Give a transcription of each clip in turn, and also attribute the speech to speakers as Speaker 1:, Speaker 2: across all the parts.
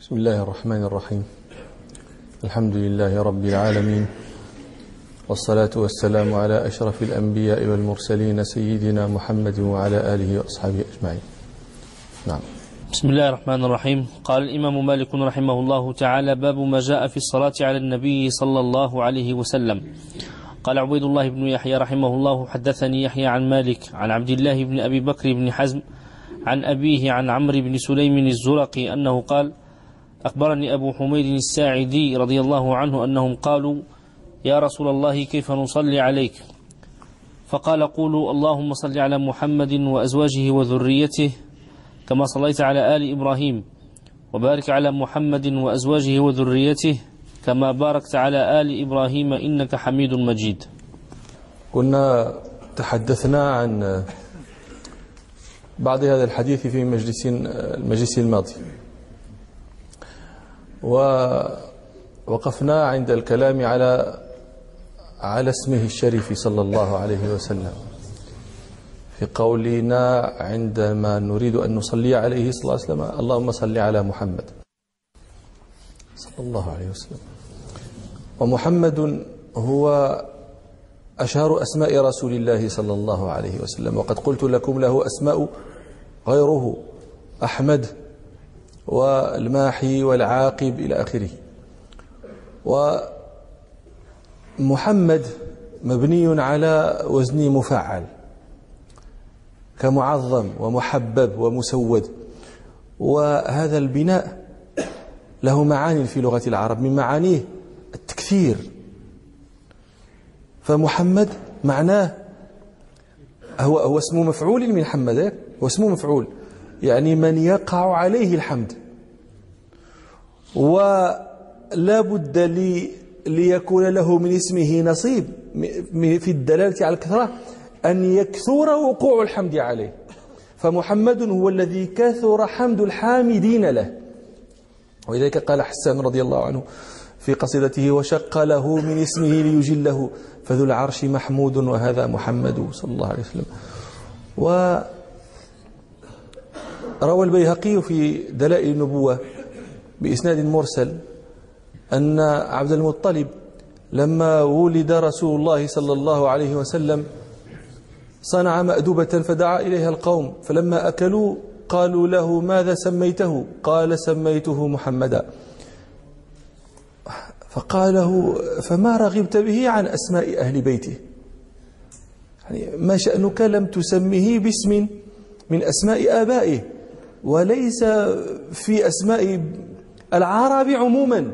Speaker 1: بسم الله الرحمن الرحيم. الحمد لله رب العالمين. والصلاة والسلام على أشرف الأنبياء والمرسلين سيدنا محمد وعلى آله وأصحابه أجمعين. نعم.
Speaker 2: بسم الله الرحمن الرحيم. قال الإمام مالك رحمه الله تعالى باب ما جاء في الصلاة على النبي صلى الله عليه وسلم قال عبيد الله بن يحيى رحمه الله حدثني يحيى عن مالك عن عبد الله بن أبي بكر بن حزم عن أبيه عن عمرو بن سليم الزرقي أنه قال أخبرني أبو حميد الساعدي رضي الله عنه أنهم قالوا يا رسول الله كيف نصلي عليك؟ فقال قولوا اللهم صل على محمد وأزواجه وذريته كما صليت على آل إبراهيم وبارك على محمد وأزواجه وذريته كما باركت على آل إبراهيم إنك حميد مجيد.
Speaker 1: كنا تحدثنا عن بعض هذا الحديث في مجلس المجلس الماضي. ووقفنا عند الكلام على على اسمه الشريف صلى الله عليه وسلم. في قولنا عندما نريد أن نصلي عليه صلى الله عليه وسلم اللهم صل على محمد. صلى الله عليه وسلم. ومحمد هو أشهر أسماء رسول الله صلى الله عليه وسلم. وقد قلت لكم له أسماء غيره أحمد والماحي والعاقب إلى آخره. ومحمد مبني على وزن مفعل كمعظم ومحبب ومسود. وهذا البناء له معاني في لغة العرب من معانيه التكثير. فمحمد معناه هو هو اسم مفعول من حمد هو اسم مفعول. يعني من يقع عليه الحمد. ولا بد لي ليكون له من اسمه نصيب في الدلالة على الكثرة أن يكثر وقوع الحمد عليه. فمحمد هو الذي كثر حمد الحامدين له. ولذلك قال حسان رضي الله عنه في قصيدته وشق له من اسمه ليجله فذو العرش محمود وهذا محمد صلى الله عليه وسلم. وروى البيهقي في دلائل النبوة بإسناد مرسل أن عبد المطلب لما ولد رسول الله صلى الله عليه وسلم صنع مأدوبة فدعا إليها القوم فلما أكلوا قالوا له ماذا سميته؟ قال سميته محمدا. فقال له فما رغبت به عن أسماء أهل بيته؟ يعني ما شأنك لم تسمه باسم من أسماء آبائه. وليس في أسماء العرب عموما.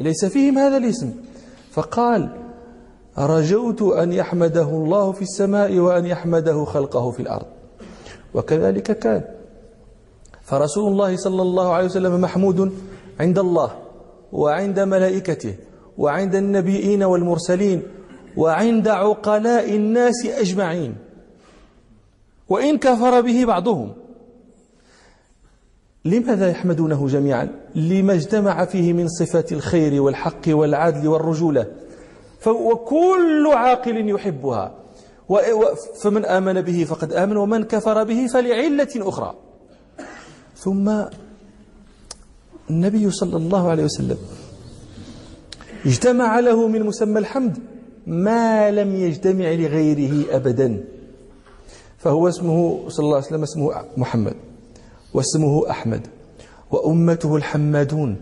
Speaker 1: ليس فيهم هذا الاسم. فقال رجوت أن يحمده الله في السماء وأن يحمده خلقه في الأرض. وكذلك كان. فرسول الله صلى الله عليه وسلم محمود عند الله وعند ملائكته وعند النبيين والمرسلين وعند عقلاء الناس أجمعين. وإن كفر به بعضهم. لماذا يحمدونه جميعا؟ لما اجتمع فيه من صفات الخير والحق والعدل والرجولة. وكل عاقل يحبها. فمن آمن به فقد آمن ومن كفر به فلعلة أخرى. ثم النبي صلى الله عليه وسلم اجتمع له من مسمى الحمد ما لم يجتمع لغيره أبدا. فهو اسمه صلى الله عليه وسلم اسمه محمد. واسمه أحمد وأمته الحمادون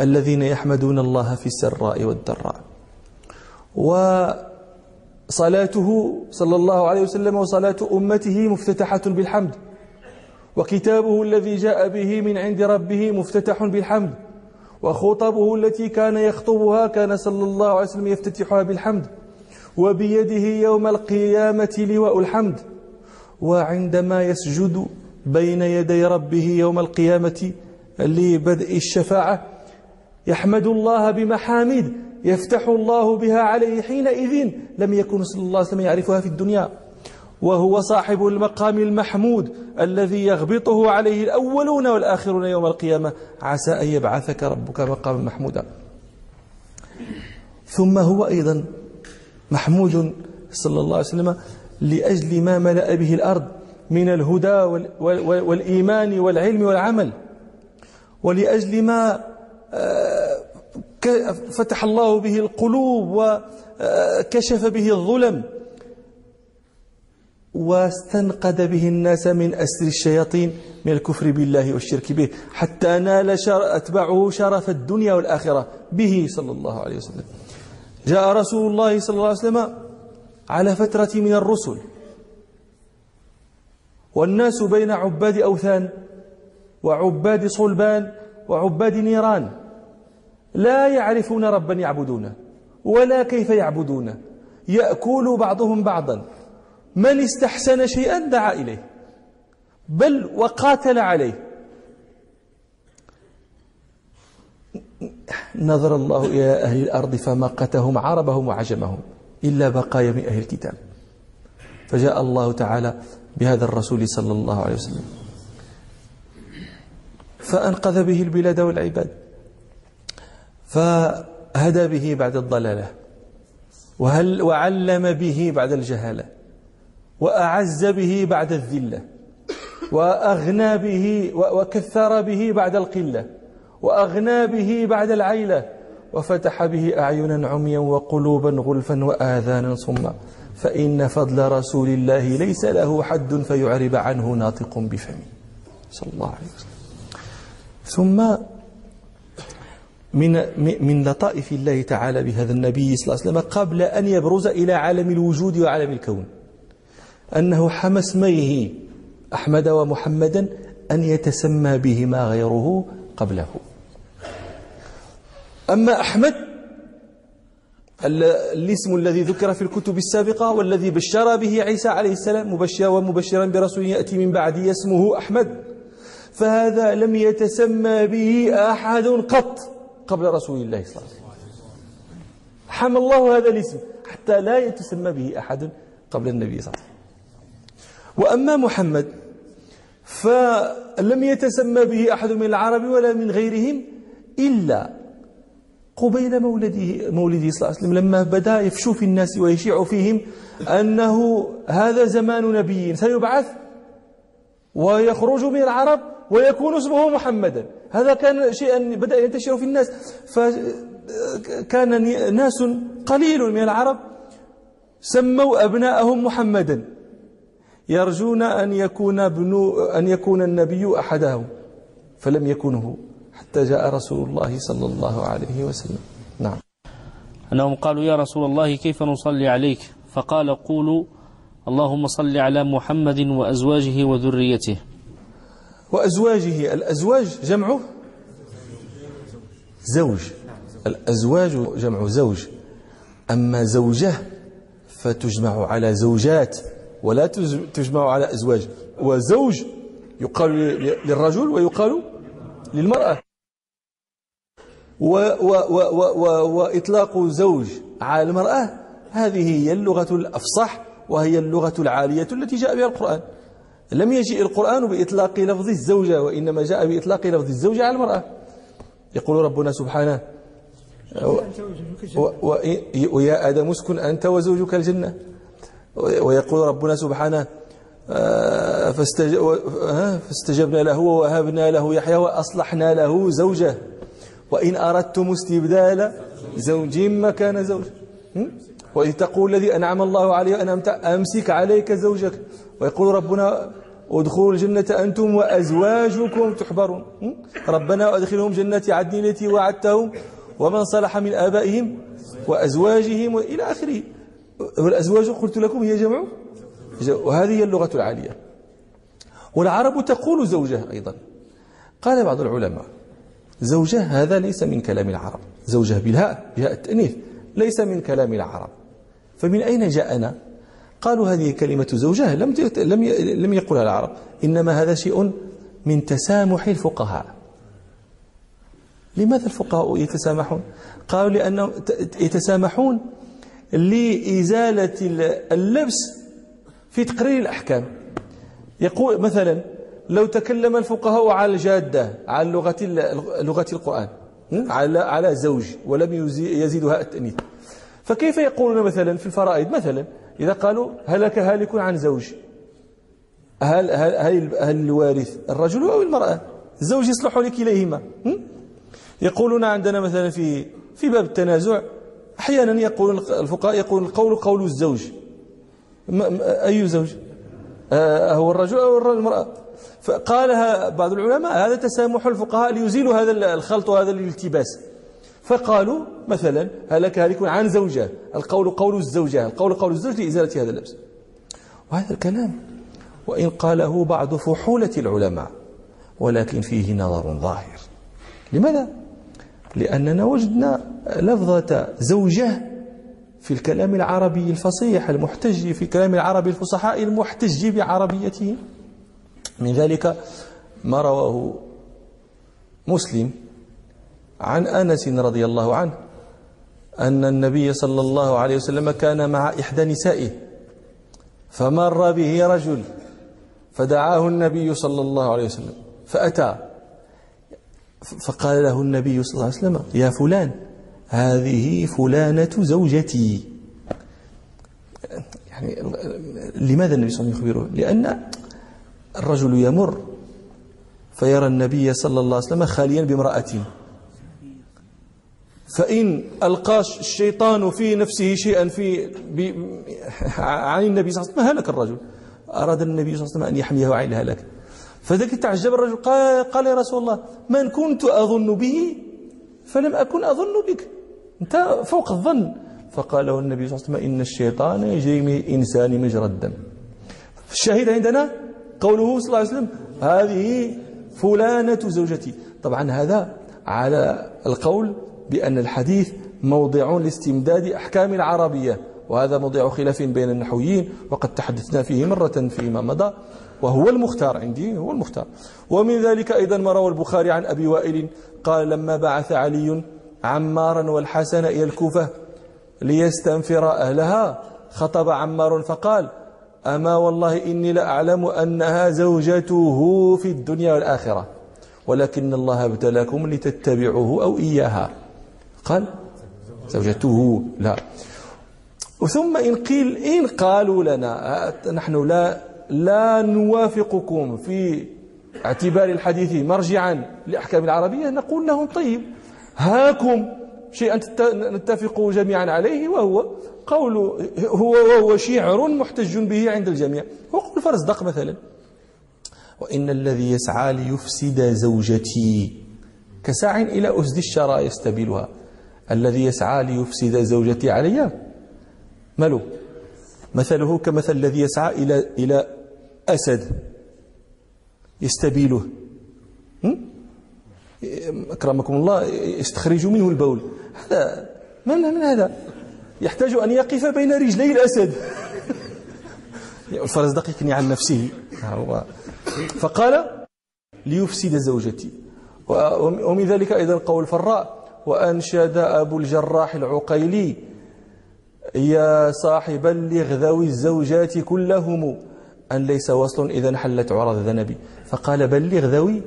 Speaker 1: الذين يحمدون الله في السراء والضراء. وصلاته صلى الله عليه وسلم وصلاة أمته مفتتحة بالحمد وكتابه الذي جاء به من عند ربه مفتتح بالحمد وخطبه التي كان يخطبها كان صلى الله عليه وسلم يفتتحها بالحمد وبيده يوم القيامة لواء الحمد وعندما يسجد بين يدي ربه يوم القيامة لبدء الشفاعة. يحمد الله بمحامد يفتح الله بها عليه حينئذ لم يكن صلى الله عليه وسلم يعرفها في الدنيا. وهو صاحب المقام المحمود الذي يغبطه عليه الأولون والآخرون يوم القيامة. عسى أن يبعثك ربك مقاما محمودا. ثم هو أيضا محمود صلى الله عليه وسلم لأجل ما ملأ به الأرض. من الهدى والإيمان والعلم والعمل. ولأجل ما آه، فتح الله به القلوب وكشف به الظلم. واستنقذ به الناس من أسر الشياطين من الكفر بالله والشرك به. حتى نال شر أتبعه شرف الدنيا والآخرة به صلى الله عليه وسلم. جاء رسول الله صلى الله عليه وسلم على فترة من الرسل. والناس بين عباد أوثان وعباد صلبان وعباد نيران. لا يعرفون ربا يعبدونه ولا كيف يعبدونه يأكل بعضهم بعضا. من استحسن شيئا دعا إليه بل وقاتل عليه. نظر الله إلى أهل الأرض فمقتهم عربهم وعجمهم إلا بقايا من أهل الكتاب. فجاء الله تعالى بهذا الرسول صلى الله عليه وسلم. فأنقذ به البلاد والعباد. فهدى به بعد الضلالة. وهل وعلم به بعد الجهالة. وأعز به بعد الذلة. وأغنى به وكثر به بعد القلة. وأغنى به بعد العيلة. وفتح به أعينا عميا وقلوبا غلفا وآذانا صما. فإن فضل رسول الله ليس له حد فيعرب عنه ناطق بفمه. صلى الله عليه وسلم. ثم من من لطائف الله تعالى بهذا النبي صلى الله عليه وسلم قبل أن يبرز إلى عالم الوجود وعالم الكون. أنه حمى اسميه أحمد ومحمدا أن يتسمى بهما غيره قبله. أما أحمد الاسم الذي ذكر في الكتب السابقة والذي بشر به عيسى عليه السلام مبشرا ومبشرا برسول يأتي من بعده اسمه أحمد. فهذا لم يتسمى به أحد قط قبل رسول الله صلى الله عليه وسلم. حمى الله هذا الاسم حتى لا يتسمى به أحد قبل النبي صلى الله عليه وسلم. وأما محمد فلم يتسمى به أحد من العرب ولا من غيرهم إلا قبيل مولده مولده صلى الله عليه وسلم لما بدا يفشو في الناس ويشيع فيهم أنه هذا زمان نبي سيبعث ويخرج من العرب ويكون اسمه محمدا. هذا كان شيئا بدأ ينتشر في الناس. فكان ناس قليل من العرب سموا أبناءهم محمدا. يرجون أن يكون ابن أن يكون النبي أحدهم فلم يكن حتى جاء رسول الله صلى الله عليه وسلم. نعم.
Speaker 2: أنهم قالوا يا رسول الله كيف نصلي عليك؟ فقال قولوا اللهم صل على محمد وأزواجه وذريته.
Speaker 1: وأزواجه الأزواج جمعه زوج. الأزواج جمع زوج. أما زوجة فتجمع على زوجات ولا تجمع على أزواج. وزوج يقال للرجل ويقال للمرأة. وإطلاق زوج على المرأة هذه هي اللغة الأفصح وهي اللغة العالية التي جاء بها القرآن. لم يجئ القرآن بإطلاق لفظ الزوجة وإنما جاء بإطلاق لفظ الزوجة على المرأة. يقول ربنا سبحانه ويا آدم اسكن أنت وزوجك الجنة. ويقول ربنا سبحانه آه، فاستجبنا له ووهبنا له يحيى وأصلحنا له زوجه. وإن أردتم استبدال زوج مكان زوج. وإذ تقول الذي أنعم الله عليه أنعمت أمسك عليك زوجك. ويقول ربنا ادخلوا الجنة أنتم وأزواجكم تحبرون. ربنا أدخلهم جنة عدن التي وعدتهم ومن صلح من آبائهم وأزواجهم إلى آخره. والأزواج قلت لكم هي جمع. وهذه هي اللغة العالية. والعرب تقول زوجة أيضا. قال بعض العلماء زوجة هذا ليس من كلام العرب. زوجة بالهاء بهاء التأنيث ليس من كلام العرب. فمن أين جاءنا؟ قالوا هذه كلمة زوجة لم لم لم يقولها العرب. إنما هذا شيء من تسامح الفقهاء. لماذا الفقهاء يتسامحون؟ قالوا لأنهم يتسامحون لإزالة اللبس في تقرير الأحكام. يقول مثلا لو تكلم الفقهاء على الجادة على لغة لغة القرآن على على زوج ولم يزيدها التأنيث. فكيف يقولون مثلا في الفرائض؟ مثلا إذا قالوا هلك هالك عن زوج. هل هل هل, هل الوارث الرجل أو المرأة؟ الزوج يصلح لكليهما يقولون عندنا مثلا في في باب التنازع أحيانا يقول الفقهاء يقول القول قول الزوج. أي زوج؟ آه هو الرجل أو المرأة؟ فقالها بعض العلماء هذا تسامح الفقهاء ليزيلوا هذا الخلط وهذا الالتباس. فقالوا مثلا هلك هالك عن زوجة. القول قول الزوجة. القول قول الزوج لإزالة هذا اللبس. وهذا الكلام. وإن قاله بعض فحولة العلماء. ولكن فيه نظر ظاهر. لماذا؟ لأننا وجدنا لفظة زوجة في الكلام العربي الفصيح المحتج في الكلام العربي الفصحاء المحتج بعربيته. من ذلك ما رواه مسلم عن أنس رضي الله عنه أن النبي صلى الله عليه وسلم كان مع إحدى نسائه فمر به رجل فدعاه النبي صلى الله عليه وسلم فأتى فقال له النبي صلى الله عليه وسلم يا فلان هذه فلانة زوجتي. يعني لماذا النبي صلى الله عليه وسلم يخبره؟ لأن الرجل يمر فيرى النبي صلى الله عليه وسلم خاليا بامرأة. فإن ألقى الشيطان في نفسه شيئا في عن النبي صلى الله عليه وسلم هلك الرجل. أراد النبي صلى الله عليه وسلم أن يحميه عن الهلاك فذلك تعجب الرجل قال, قال يا رسول الله من كنت أظن به فلم أكن أظن بك. أنت فوق الظن. فقال له النبي صلى الله عليه وسلم إن الشيطان يجري من الإنسان مجرى الدم الشاهد عندنا قوله صلى الله عليه وسلم هذه فلانة زوجتي. طبعا هذا على القول بأن الحديث موضع لاستمداد أحكام العربية وهذا موضع خلاف بين النحويين وقد تحدثنا فيه مرة فيما مضى وهو المختار عندي هو المختار. ومن ذلك أيضا ما روى البخاري عن أبي وائل قال لما بعث علي عمارا والحسن إلى الكوفة ليستنفر أهلها خطب عمار فقال أما والله إني لأعلم أنها زوجته في الدنيا والآخرة ولكن الله ابتلاكم لتتبعوه أو إياها. قال زوجته لا. ثم إن قيل إن قالوا لنا نحن لا لا نوافقكم في اعتبار الحديث مرجعا لأحكام العربية نقول لهم طيب هاكم شيئا نتفق جميعا عليه وهو قول هو وهو شعر محتج به عند الجميع. هو قول فرزدق مثلا. وإن الذي يسعى ليفسد زوجتي كساع إلى أسد الشرى يستبلها الذي يسعى ليفسد زوجتي علي ماله مثله كمثل الذي يسعى إلى إلى أسد يستبيله. أكرمكم الله يستخرج منه البول. هذا من من هذا؟ يحتاج أن يقف بين رجلي الأسد. الفرزدق يكني عن نفسه. فقال ليفسد زوجتي. ومن ذلك أيضا قول الفراء وأنشد أبو الجراح العقيلي يا صاحب بلغ ذوي الزوجات كلهم أن ليس وصل إذا انحلت عرض ذنبي. فقال بلغ ذوي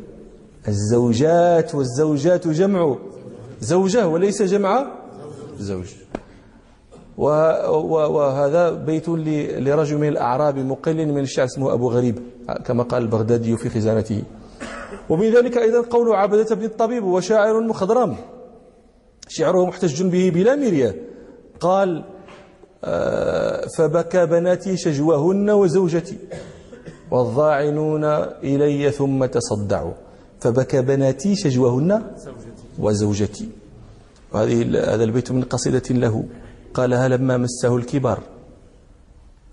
Speaker 1: الزوجات والزوجات جمع. زوجة وليس جمع. زوج. وهذا بيت لرجل من الأعراب مقل من الشعر اسمه أبو غريب كما قال البغدادي في خزانته. ومن ذلك أيضا قول عبدة بن الطبيب وشاعر مخضرم. شعره محتج به بلا مرية. قال آه، فبكى بناتي شجوهن وزوجتي. والضاعنون إلي ثم تصدعوا. فبكى بناتي شجوهن وزوجتي. وهذه هذا البيت من قصيدة له. قالها لما مسه الكبر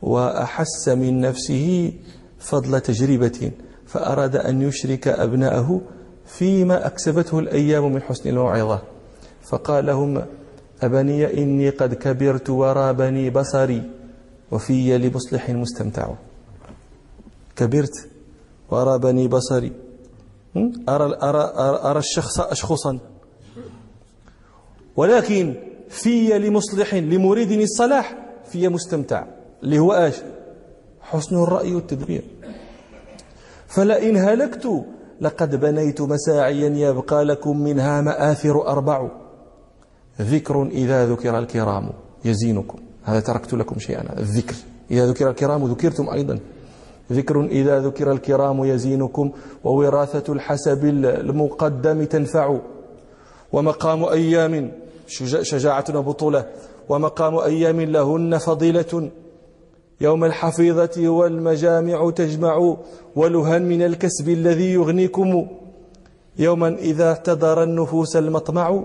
Speaker 1: وأحس من نفسه فضل تجربة فأراد أن يشرك أبناءه فيما أكسبته الأيام من حسن الموعظة. فقال لهم أبني إني قد كبرت ورابني بصري وفي لمصلح مستمتع. كبرت ورابني بصري. أرى, أرى, أرى الشخص أشخصا. ولكن في لمصلح لمريد الصلاح في مستمتع. اللي هو إيش؟ حسن الرأي والتدبير. فلئن هلكت لقد بنيت مساعيا يبقى لكم منها مآثر أربع. ذكر إذا ذكر الكرام يزينكم. هذا تركت لكم شيئا الذكر. إذا ذكر الكرام ذكرتم أيضا. ذكر إذا ذكر الكرام يزينكم ووراثة الحسب المقدم تنفع. ومقام أيام شجاعة وبطولة ومقام أيام لهن فضيلة. يوم الحفيظة والمجامع تجمع ولها من الكسب الذي يغنيكم. يوما إذا اعتذر النفوس المطمع.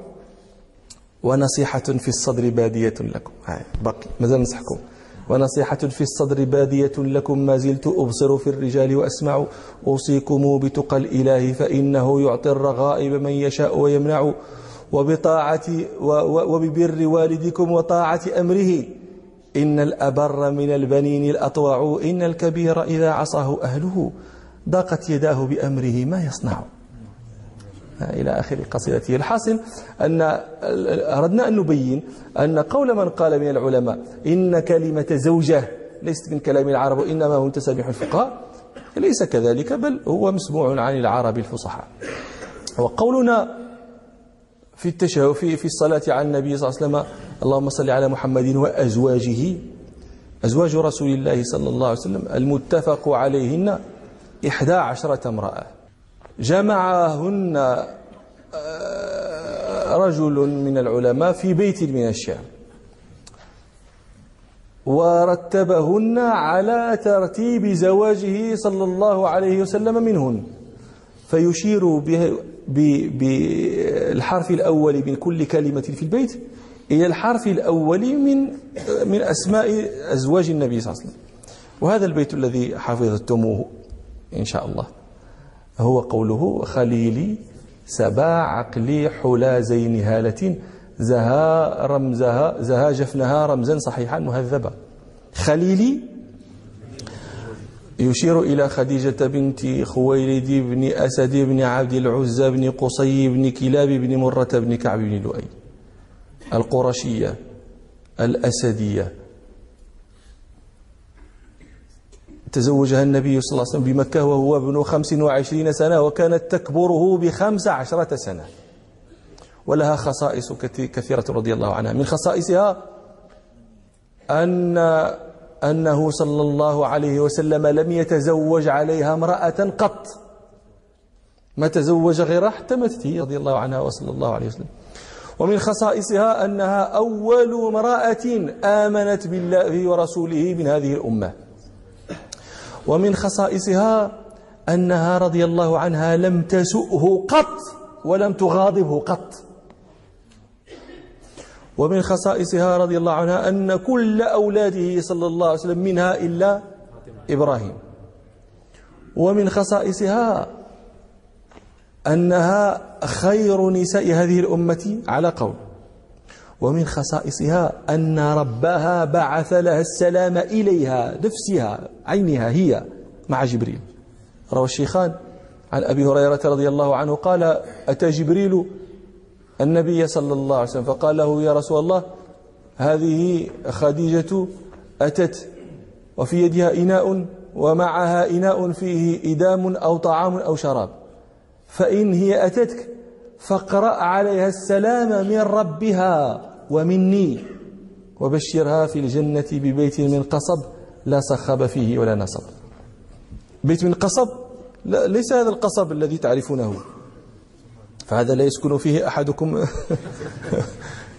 Speaker 1: ونصيحة في الصدر بادية لكم. بقي. مازال نصحكم ونصيحة في الصدر بادية لكم. ما زلت أبصر في الرجال وأسمع. أوصيكم بتقى الإله فإنه يعطي الرغائب من يشاء ويمنع. وبطاعة وببر والدكم وطاعة أمره. إن الأبر من البنين الأطوع إن الكبير إذا عصاه أهله. ضاقت يداه بأمره ما يصنع. إلى آخر قصيدته الحاصل أن أردنا أن نبين أن قول من قال من العلماء إن كلمة زوجة ليست من كلام العرب وإنما هو تسابيح الفقهاء ليس كذلك بل هو مسموع عن العرب الفصحاء. وقولنا في التشهد في في الصلاة على النبي صلى الله عليه وسلم. اللهم صل على محمد وأزواجه. أزواج رسول الله صلى الله عليه وسلم. المتفق عليهن إحدى عشرة امرأة. جمعهن آه، رجل من العلماء في بيت من الشام. ورتبهن على ترتيب زواجه صلى الله عليه وسلم منهن. فيشير بالحرف الأول من كل كلمة في البيت إلى الحرف الأول من من أسماء أزواج النبي صلى الله عليه وسلم. وهذا البيت الذي حفظتموه إن شاء الله. هو قوله خليلي سبا عقلي حلا زين هالة زها رمزها زها جفنها رمزا صحيحا مهذبا. خليلي يشير إلى خديجة بنت خويلد بن أسد بن عبد العزى بن قصي بن كلاب بن مرة بن كعب بن لؤي. القرشية الأسدية. تزوجها النبي صلى الله عليه وسلم بمكة وهو ابن خمس وعشرين سنة وكانت تكبره بخمس عشرة سنة. ولها خصائص كثيرة رضي الله عنها. من خصائصها أن أنه صلى الله عليه وسلم لم يتزوج عليها امرأة قط. ما تزوج غيرها حتى ماتت هي رضي الله عنها وصلى الله عليه وسلم. ومن خصائصها أنها أول امرأة آمنت بالله ورسوله من هذه الأمة. ومن خصائصها أنها رضي الله عنها لم تسؤه قط ولم تغاضبه قط. ومن خصائصها رضي الله عنها أن كل أولاده صلى الله عليه وسلم منها إلا إبراهيم. ومن خصائصها أنها خير نساء هذه الأمة على قول. ومن خصائصها أن ربها بعث لها السلام إليها نفسها عينها هي مع جبريل. روى الشيخان عن أبي هريرة رضي الله عنه قال أتى جبريل النبي صلى الله عليه وسلم فقال له يا رسول الله هذه خديجة أتت وفي يدها إناء ومعها إناء فيه إدام أو طعام أو شراب. فإن هي أتتك فاقرأ عليها السلام من ربها ومني وبشرها في الجنة ببيت من قصب لا صخب فيه ولا نصب. بيت من قصب؟ لا ليس هذا القصب الذي تعرفونه. فهذا لا يسكن فيه أحدكم.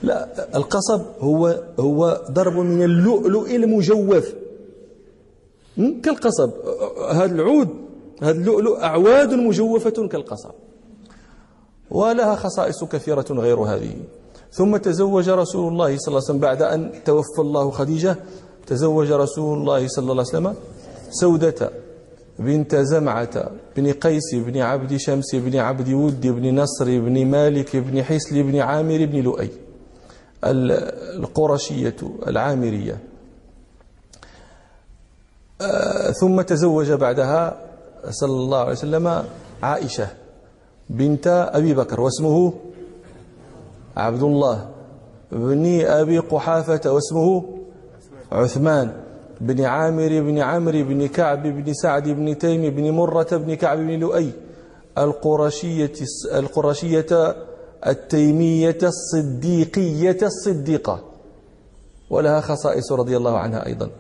Speaker 1: لا القصب هو هو ضرب من اللؤلؤ المجوف. كالقصب. هذا العود هذا اللؤلؤ أعواد مجوفة كالقصب. ولها خصائص كثيرة غير هذه. ثم تزوج رسول الله صلى الله عليه وسلم بعد أن توفى الله خديجة تزوج رسول الله صلى الله عليه وسلم سودة. بنت زمعة بن قيس بن عبد شمس بن عبد ود بن نصر بن مالك بن حسل بن عامر بن لؤي. القرشية العامرية. آه، ثم تزوج بعدها صلى الله عليه وسلم عائشة بنت أبي بكر واسمه عبد الله بن أبي قحافة واسمه عثمان. بن عامر بن عمرو بن كعب بن سعد بن تيم بن مرة بن كعب بن لؤي. القرشية القرشية التيمية الصديقية الصديقة. ولها خصائص رضي الله عنها أيضا.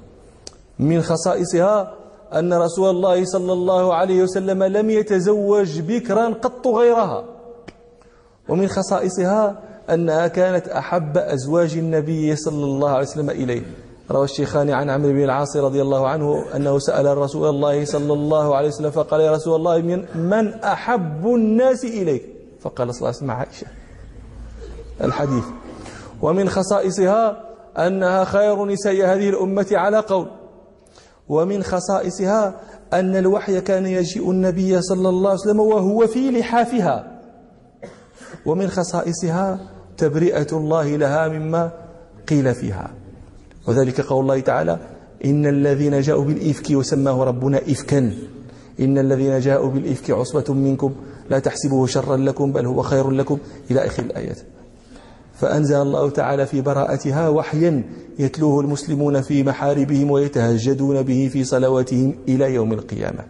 Speaker 1: من خصائصها أن رسول الله صلى الله عليه وسلم لم يتزوج بكرا قط غيرها. ومن خصائصها أنها كانت أحب أزواج النبي صلى الله عليه وسلم إليه. روى الشيخان عن عمرو بن العاص رضي الله عنه أنه سأل رسول الله صلى الله عليه وسلم فقال يا رسول الله من أحب الناس إليك؟ فقال صلى الله عليه وسلم عائشة. الحديث. ومن خصائصها أنها خير نساء هذه الأمة على قول. ومن خصائصها أن الوحي كان يجيء النبي صلى الله عليه وسلم وهو في لحافها. ومن خصائصها تبرئة الله لها مما قيل فيها. وذلك قول الله تعالى إن الذين جاءوا بالإفك وسماه ربنا إفكا إن الذين جاءوا بالإفك عصبة منكم لا تحسبوه شرا لكم بل هو خير لكم إلى آخر الآيات فأنزل الله تعالى في براءتها وحيا يتلوه المسلمون في محاربهم ويتهجدون به في صلواتهم إلى يوم القيامة.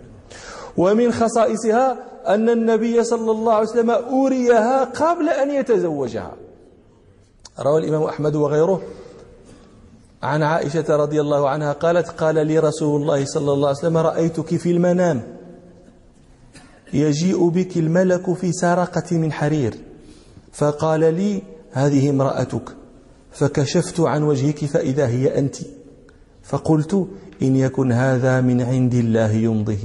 Speaker 1: ومن خصائصها أن النبي صلى الله عليه وسلم أوريها قبل أن يتزوجها. روى الإمام أحمد وغيره عن عائشة رضي الله عنها قالت قال لي رسول الله صلى الله عليه وسلم رأيتك في المنام. يجيء بك الملك في سرقة من حرير. فقال لي هذه امرأتك. فكشفت عن وجهك فإذا هي أنت. فقلت إن يكن هذا من عند الله يمضه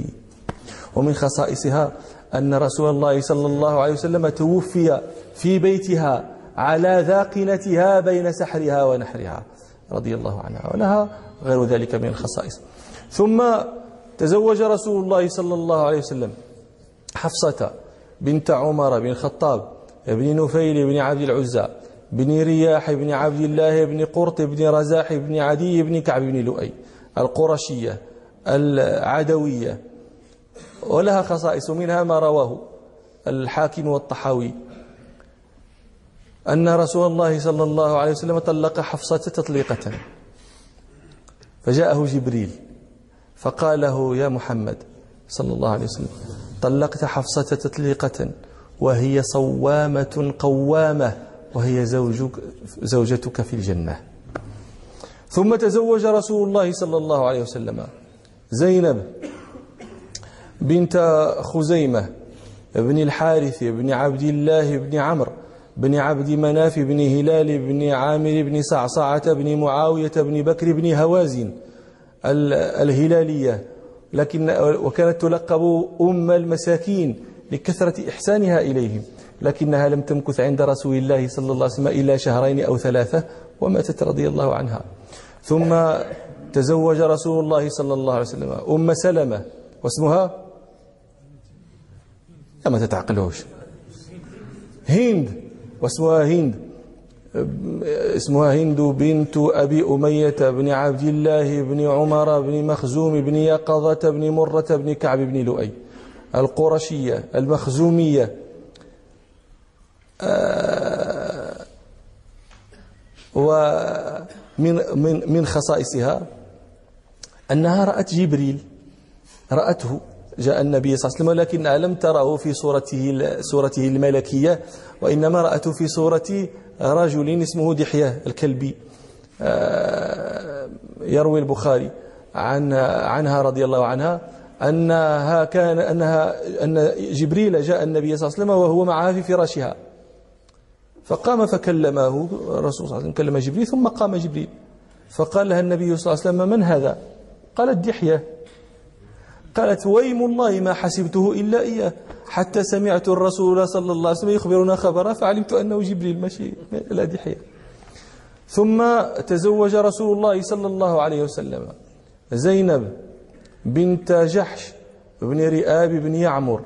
Speaker 1: ومن خصائصها أن رسول الله صلى الله عليه وسلم توفي في بيتها على ذاقنتها بين سحرها ونحرها. رضي الله عنها ولها غير ذلك من الخصائص. ثم تزوج رسول الله صلى الله عليه وسلم حفصة بنت عمر بن الخطاب بن نفيل بن عبد العزى بن رياح بن عبد الله بن قرط بن رزاح بن عدي بن كعب بن لؤي القرشية العدوية ولها خصائص منها ما رواه الحاكم والطحاوي. أن رسول الله صلى الله عليه وسلم طلق حفصة تطليقة. فجاءه جبريل فقال له يا محمد صلى الله عليه وسلم طلقت حفصة تطليقة وهي صوامة قوامة وهي زوجك زوجتك في الجنة. ثم تزوج رسول الله صلى الله عليه وسلم زينب بنت خزيمة بن الحارث بن عبد الله بن عمرو. بن عبد مناف بن هلال بن عامر بن صعصعة بن معاوية بن بكر بن هوازن الهلالية. لكن وكانت تلقب أم المساكين لكثرة إحسانها إليهم لكنها لم تمكث عند رسول الله صلى الله عليه وسلم إلا شهرين أو ثلاثة وماتت رضي الله عنها. ثم تزوج رسول الله صلى الله عليه وسلم أم سلمة واسمها؟ ما تتعقلوش هند. واسمها هند. اسمها هند بنت أبي أمية بن عبد الله بن عمر بن مخزوم بن يقظة بن مرة بن كعب بن لؤي. القرشية المخزومية. آه، ومن من من خصائصها أنها رأت جبريل رأته. جاء النبي صلى الله عليه وسلم لكنها لم تره في صورته صورته الملكية؟ وإنما رأته في صورة رجل اسمه دحية الكلبي. آه، يروي البخاري عن عنها رضي الله عنها أنها كان أنها أن جبريل جاء النبي صلى الله عليه وسلم وهو معها في فراشها. فقام فكلمه الرسول صلى الله عليه وسلم كلم جبريل ثم قام جبريل. فقال لها النبي صلى الله عليه وسلم من هذا؟ قالت دحية. قالت ويم الله ما حسبته إلا إياه. حتى سمعت الرسول صلى الله عليه وسلم يخبرنا خبرا فعلمت أنه جبريل ماشي لا دحية ثم تزوج رسول الله صلى الله عليه وسلم زينب بنت جحش بن رئاب بن يعمر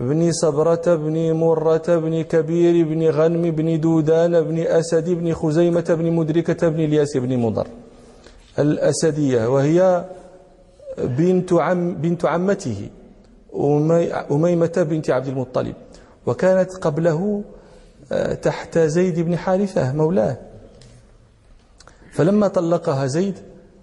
Speaker 1: بن صبرة بن مرة بن كبير بن غنم بن دودان بن أسد بن خزيمة بن مدركة بن الياس بن مضر الأسدية وهي بنت عم بنت عمته أميمة بنت عبد المطلب. وكانت قبله آه، تحت زيد بن حارثة مولاه. فلما طلقها زيد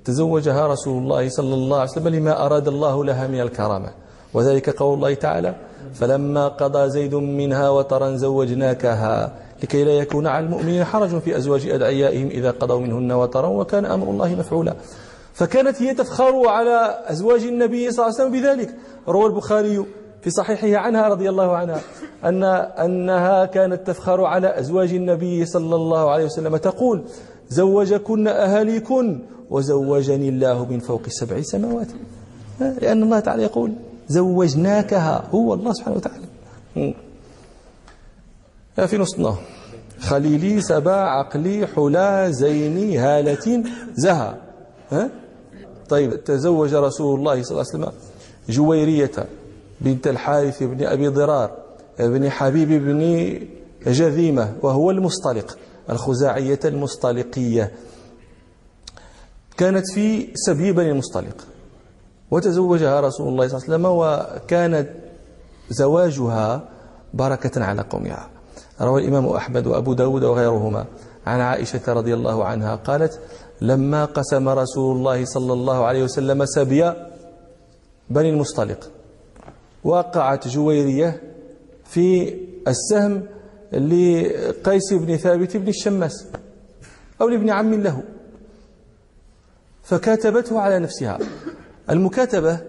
Speaker 1: تزوجها رسول الله صلى الله عليه وسلم لما أراد الله لها من الكرامة. وذلك قول الله تعالى فلما قضى زيد منها وطرا زوجناكها لكي لا يكون على المؤمنين حرج في أزواج أدعيائهم إذا قضوا منهن وطرا وكان أمر الله مفعولا. فكانت هي تفخر على أزواج النبي صلى الله عليه وسلم بذلك. روى البخاري في صحيحه عنها رضي الله عنها أن أنها كانت تفخر على أزواج النبي صلى الله عليه وسلم. تقول زوجكن أهاليكن وزوجني الله من فوق سبع سماوات. لأن الله تعالى يقول زوجناكها هو الله سبحانه وتعالى. في نصنا خليلي سبا عقلي حلا زيني هالة زها. ها؟ طيب تزوج رسول الله صلى الله عليه وسلم جويرية بنت الحارث بن أبي ضرار بن حبيب بن جذيمة وهو المصطلق الخزاعية المصطلقية كانت في سبي بني المصطلق وتزوجها رسول الله صلى الله عليه وسلم وكان زواجها بركة على قومها. روى الإمام أحمد وأبو داود وغيرهما. عن عائشة رضي الله عنها قالت لما قسم رسول الله صلى الله عليه وسلم سبي بني المصطلق. وقعت جويرية في السهم لقيس بن ثابت بن الشماس أو لابن عم له فكاتبته على نفسها. المكاتبة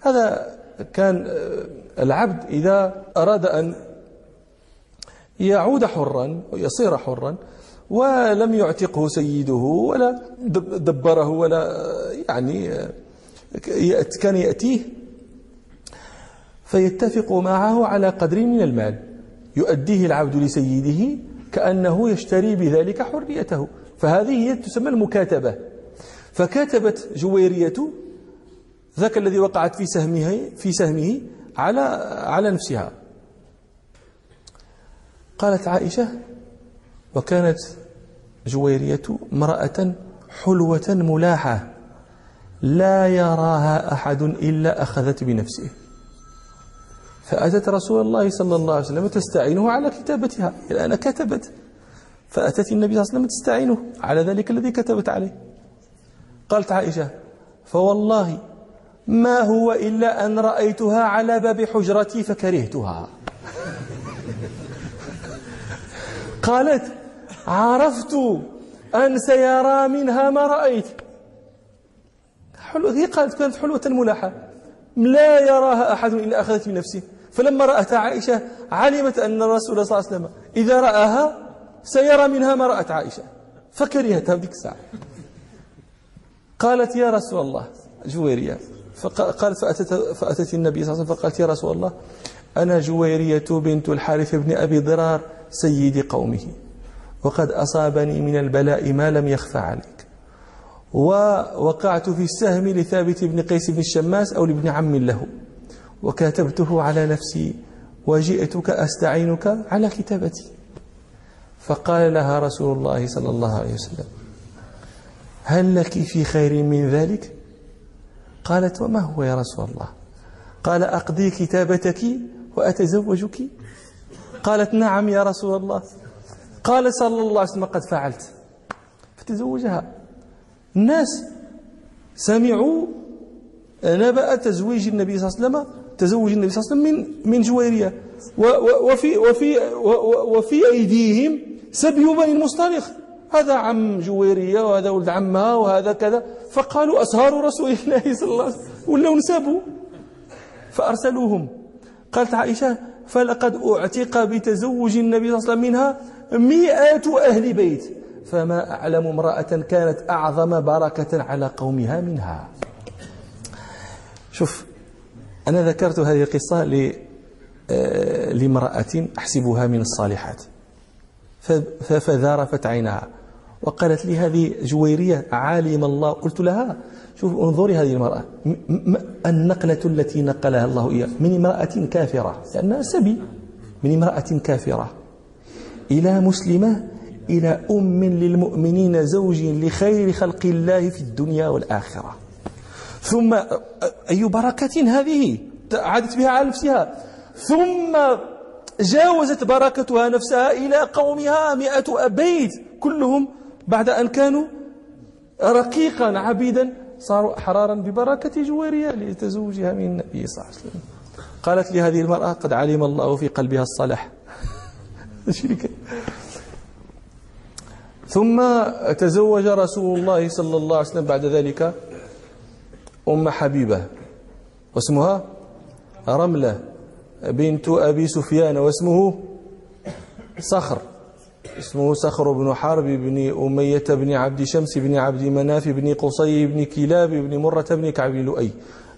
Speaker 1: هذا كان العبد إذا أراد أن يعود حرا ويصير حرا ولم يعتقه سيده ولا دبره ولا يعني كان يأتيه. فيتفق معه على قدر من المال. يؤديه العبد لسيده كأنه يشتري بذلك حريته. فهذه هي تسمى المكاتبة. فكاتبت جويرية ذاك الذي وقعت في سهمه في سهمه على على نفسها. قالت عائشة وكانت جويرية امرأة حلوة ملاحة لا يراها أحد إلا أخذت بنفسه. فأتت رسول الله صلى الله عليه وسلم تستعينه على كتابتها. الآن كتبت. فأتت النبي صلى الله عليه وسلم تستعينه على ذلك الذي كتبت عليه. قالت عائشة فوالله ما هو إلا أن رأيتها على باب حجرتي فكرهتها. قالت عرفت أن سيرى منها ما رأيت. حلو هي قالت كانت حلوة ملاحة لا يراها أحد إلا أخذت بنفسه. فلما رأتها عائشة علمت أن الرسول صلى الله عليه وسلم إذا رآها سيرى منها ما رأت عائشة. فكرهتها بذيك الساعة. قالت يا رسول الله جويرية. فقالت فأتت, فأتت النبي صلى الله عليه وسلم فقالت يا رسول الله أنا جويرية بنت الحارث بن أبي ضرار سيد قومه. وقد أصابني من البلاء ما لم يخفى عليك. ووقعت في السهم لثابت بن قيس بن الشماس أو لابن عم له. وكاتبته على نفسي وجئتك أستعينك على كتابتي. فقال لها رسول الله صلى الله عليه وسلم هل لك في خير من ذلك؟ قالت وما هو يا رسول الله؟ قال أقضي كتابتك وأتزوجك؟ قالت نعم يا رسول الله. قال صلى الله عليه وسلم قد فعلت. فتزوجها. الناس سمعوا نبأ تزويج النبي صلى الله عليه وسلم تزوج النبي صلى الله عليه وسلم من من جويرية وفي وفي وفي أيديهم سبي بني المصطلق. هذا عم جويرية وهذا ولد عمها وهذا كذا. فقالوا أسهار رسول الله صلى الله عليه وسلم ولاو نسابوا. فأرسلوهم. قالت عائشة فلقد أعتق بتزوج النبي صلى الله عليه وسلم منها مئات أهل بيت. فما أعلم امرأة كانت أعظم بركة على قومها منها. شوف أنا ذكرت هذه القصة آه، لامرأة أحسبها من الصالحات. فذارفت عينها وقالت لي هذه جويرية عالم الله. قلت لها شوف انظري هذه المرأة. النقلة التي نقلها الله إياه من امرأة كافرة. لأنها سبي. من امرأة كافرة. إلى مسلمة إلى أم للمؤمنين زوج لخير خلق الله في الدنيا والآخرة. ثم أي بركة هذه؟ عادت بها على نفسها. ثم جاوزت بركتها نفسها إلى قومها مئة بيت كلهم بعد أن كانوا رقيقا عبيدا صاروا أحرارا ببركة جويرية لتزوجها من النبي صلى الله عليه وسلم. قالت لي هذه المرأة قد علم الله في قلبها الصلاح. ثم تزوج رسول الله صلى الله عليه وسلم بعد ذلك أم حبيبة واسمها رملة بنت أبي سفيان واسمه صخر. اسمه صخر بن حرب بن أمية بن عبد شمس بن عبد مناف بن قصي بن كلاب بن مرة بن كعب لؤي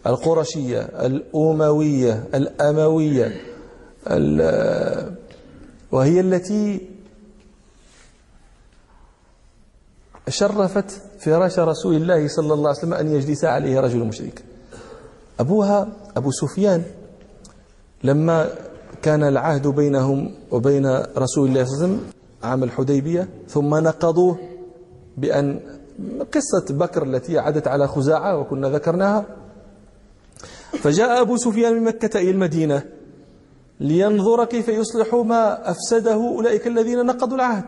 Speaker 1: القرشية الأموية الأموية وهي التي شرفت فراش رسول الله صلى الله عليه وسلم أن يجلس عليه رجل مشرك. أبوها أبو سفيان لما كان العهد بينهم وبين رسول الله صلى الله عليه وسلم عام الحديبية ثم نقضوه بأن قصة بكر التي عدت على خزاعة وكنا ذكرناها. فجاء أبو سفيان من مكة إلى المدينة. لينظر كيف يصلح ما أفسده أولئك الذين نقضوا العهد.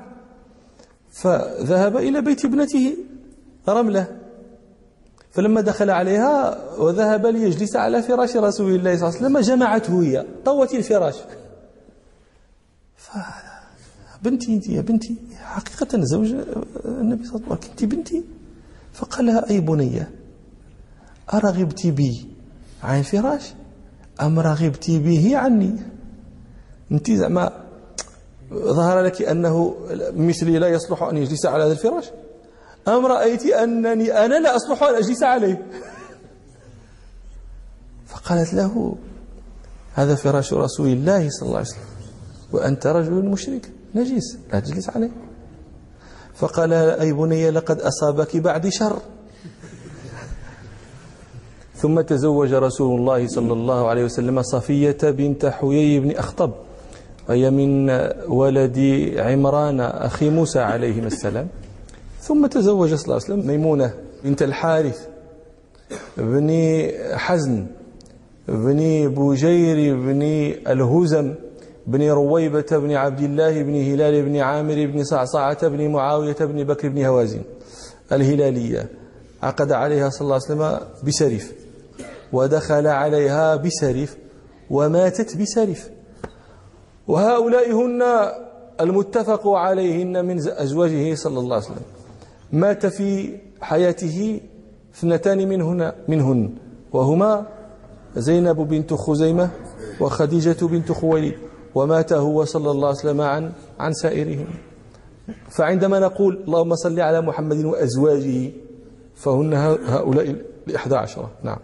Speaker 1: فذهب إلى بيت ابنته رملة. فلما دخل عليها وذهب ليجلس على فراش رسول الله صلى الله عليه وسلم جمعته هي. طوت الفراش. بنتي انت يا بنتي حقيقة زوج النبي صلى الله عليه وسلم انت بنتي؟ فقال لها أي بنية أرغبت بي عن فراش أم رغبت به عني؟ انت زعما ظهر لك أنه مثلي لا يصلح أن يجلس على هذا الفراش. أم رأيت أنني أنا لا أصلح أن أجلس عليه؟ فقالت له هذا فراش رسول الله صلى الله عليه وسلم وأنت رجل مشرك نجيس لا تجلس عليه. فقال أي بني لقد أصابك بعد شر. ثم تزوج رسول الله صلى الله عليه وسلم صفية بنت حيي بن أخطب. وهي من ولد عمران أخي موسى عليهما السلام. ثم تزوج صلى الله عليه وسلم ميمونة بنت الحارث بن حزن بن بجير بن الهزم بن رويبة بن عبد الله بن هلال بن عامر بن صعصعة بن معاوية بن بكر بن هوازن الهلالية. عقد عليها صلى الله عليه وسلم بسرف ودخل عليها بسرف وماتت بسرف وهؤلاء هن المتفق عليهن من أزواجه صلى الله عليه وسلم. مات في حياته اثنتان منهن منهن وهما زينب بنت خزيمة وخديجة بنت خويلد ومات هو صلى الله عليه وسلم عن عن سائرهم فعندما نقول اللهم صل على محمد وأزواجه فهن هؤلاء الإحدى عشرة. نعم.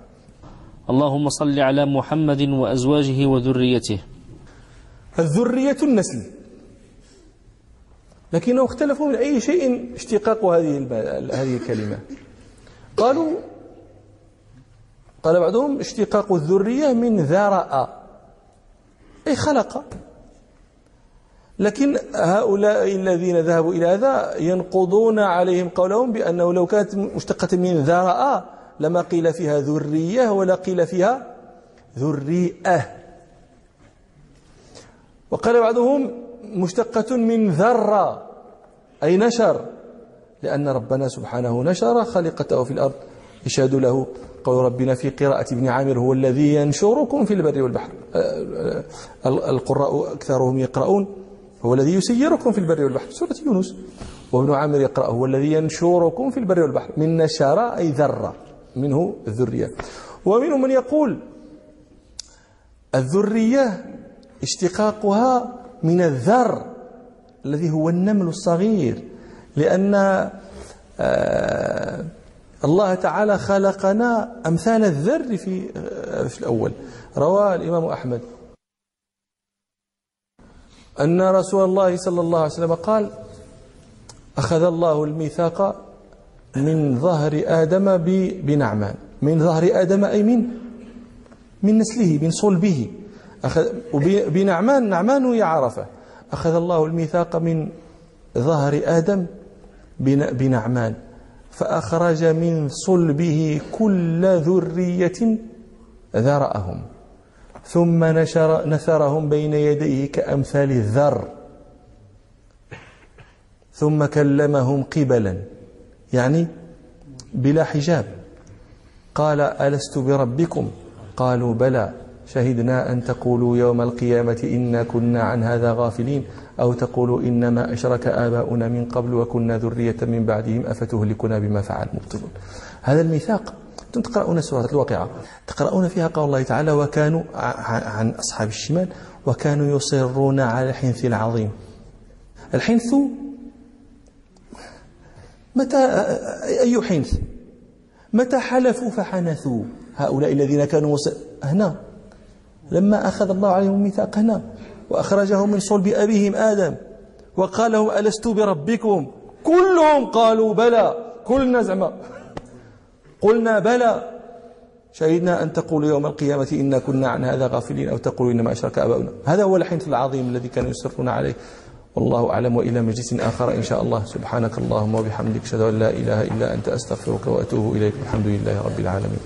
Speaker 2: اللهم صل على محمد وأزواجه وذريته.
Speaker 1: الذرية النسل. لكنهم اختلفوا من أي شيء اشتقاق هذه هذه الكلمة. قالوا قال بعضهم اشتقاق الذرية من ذرأ. أي خلق. لكن هؤلاء الذين ذهبوا إلى هذا ينقضون عليهم قولهم بأنه لو كانت مشتقة من ذرأ لما قيل فيها ذرية ولا قيل فيها ذريئة. وقال بعضهم مشتقة من ذرة أي نشر لأن ربنا سبحانه نشر خلقته في الأرض. يشهد له قول ربنا في قراءة ابن عامر هو الذي ينشركم في البر والبحر. القراء أكثرهم يقرؤون هو الذي يسيركم في البر والبحر. سورة يونس. وابن عامر يقرأ هو الذي ينشركم في البر والبحر. من نشر أي ذرة منه الذرية. ومنهم من يقول الذرية اشتقاقها من الذر الذي هو النمل الصغير لأن آه الله تعالى خلقنا أمثال الذر في في الأول. روى الإمام أحمد. أن رسول الله صلى الله عليه وسلم قال أخذ الله الميثاق من ظهر آدم بنعمان. من ظهر آدم أي من من نسله من صلبه. أخذ بنعمان نعمان هي عرفة. أخذ الله الميثاق من ظهر آدم بنعمان فأخرج من صلبه كل ذرية ذرأهم ثم نشر نثرهم بين يديه كأمثال الذر ثم كلمهم قبلا يعني بلا حجاب. قال ألست بربكم؟ قالوا بلى. شهدنا أن تقولوا يوم القيامة إنا كنا عن هذا غافلين أو تقولوا إنما أشرك آباؤنا من قبل وكنا ذرية من بعدهم أفتهلكنا بما فعل مبطلون هذا الميثاق أنتم تقرؤون سورة الواقعة تقرؤون فيها قول الله تعالى وكانوا عن أصحاب الشمال وكانوا يصرون على الحنث العظيم. الحنث متى أي حنث؟ متى حلفوا فحنثوا؟ هؤلاء الذين كانوا هنا. لما أخذ الله عليهم ميثاق هنا وأخرجهم من صلب أبيهم آدم وقال لهم ألست بربكم؟ كلهم قالوا بلى. كلنا زعما قلنا بلى. شهدنا أن تقولوا يوم القيامة إنا كنا عن هذا غافلين أو تقولوا إنما أشرك أباؤنا. هذا هو الحنث العظيم الذي كانوا يصرون عليه. والله أعلم وإلى مجلس آخر إن شاء الله. سبحانك اللهم وبحمدك أشهد أن لا إله إلا أنت أستغفرك وأتوب إليك الحمد لله رب العالمين.